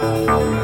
Música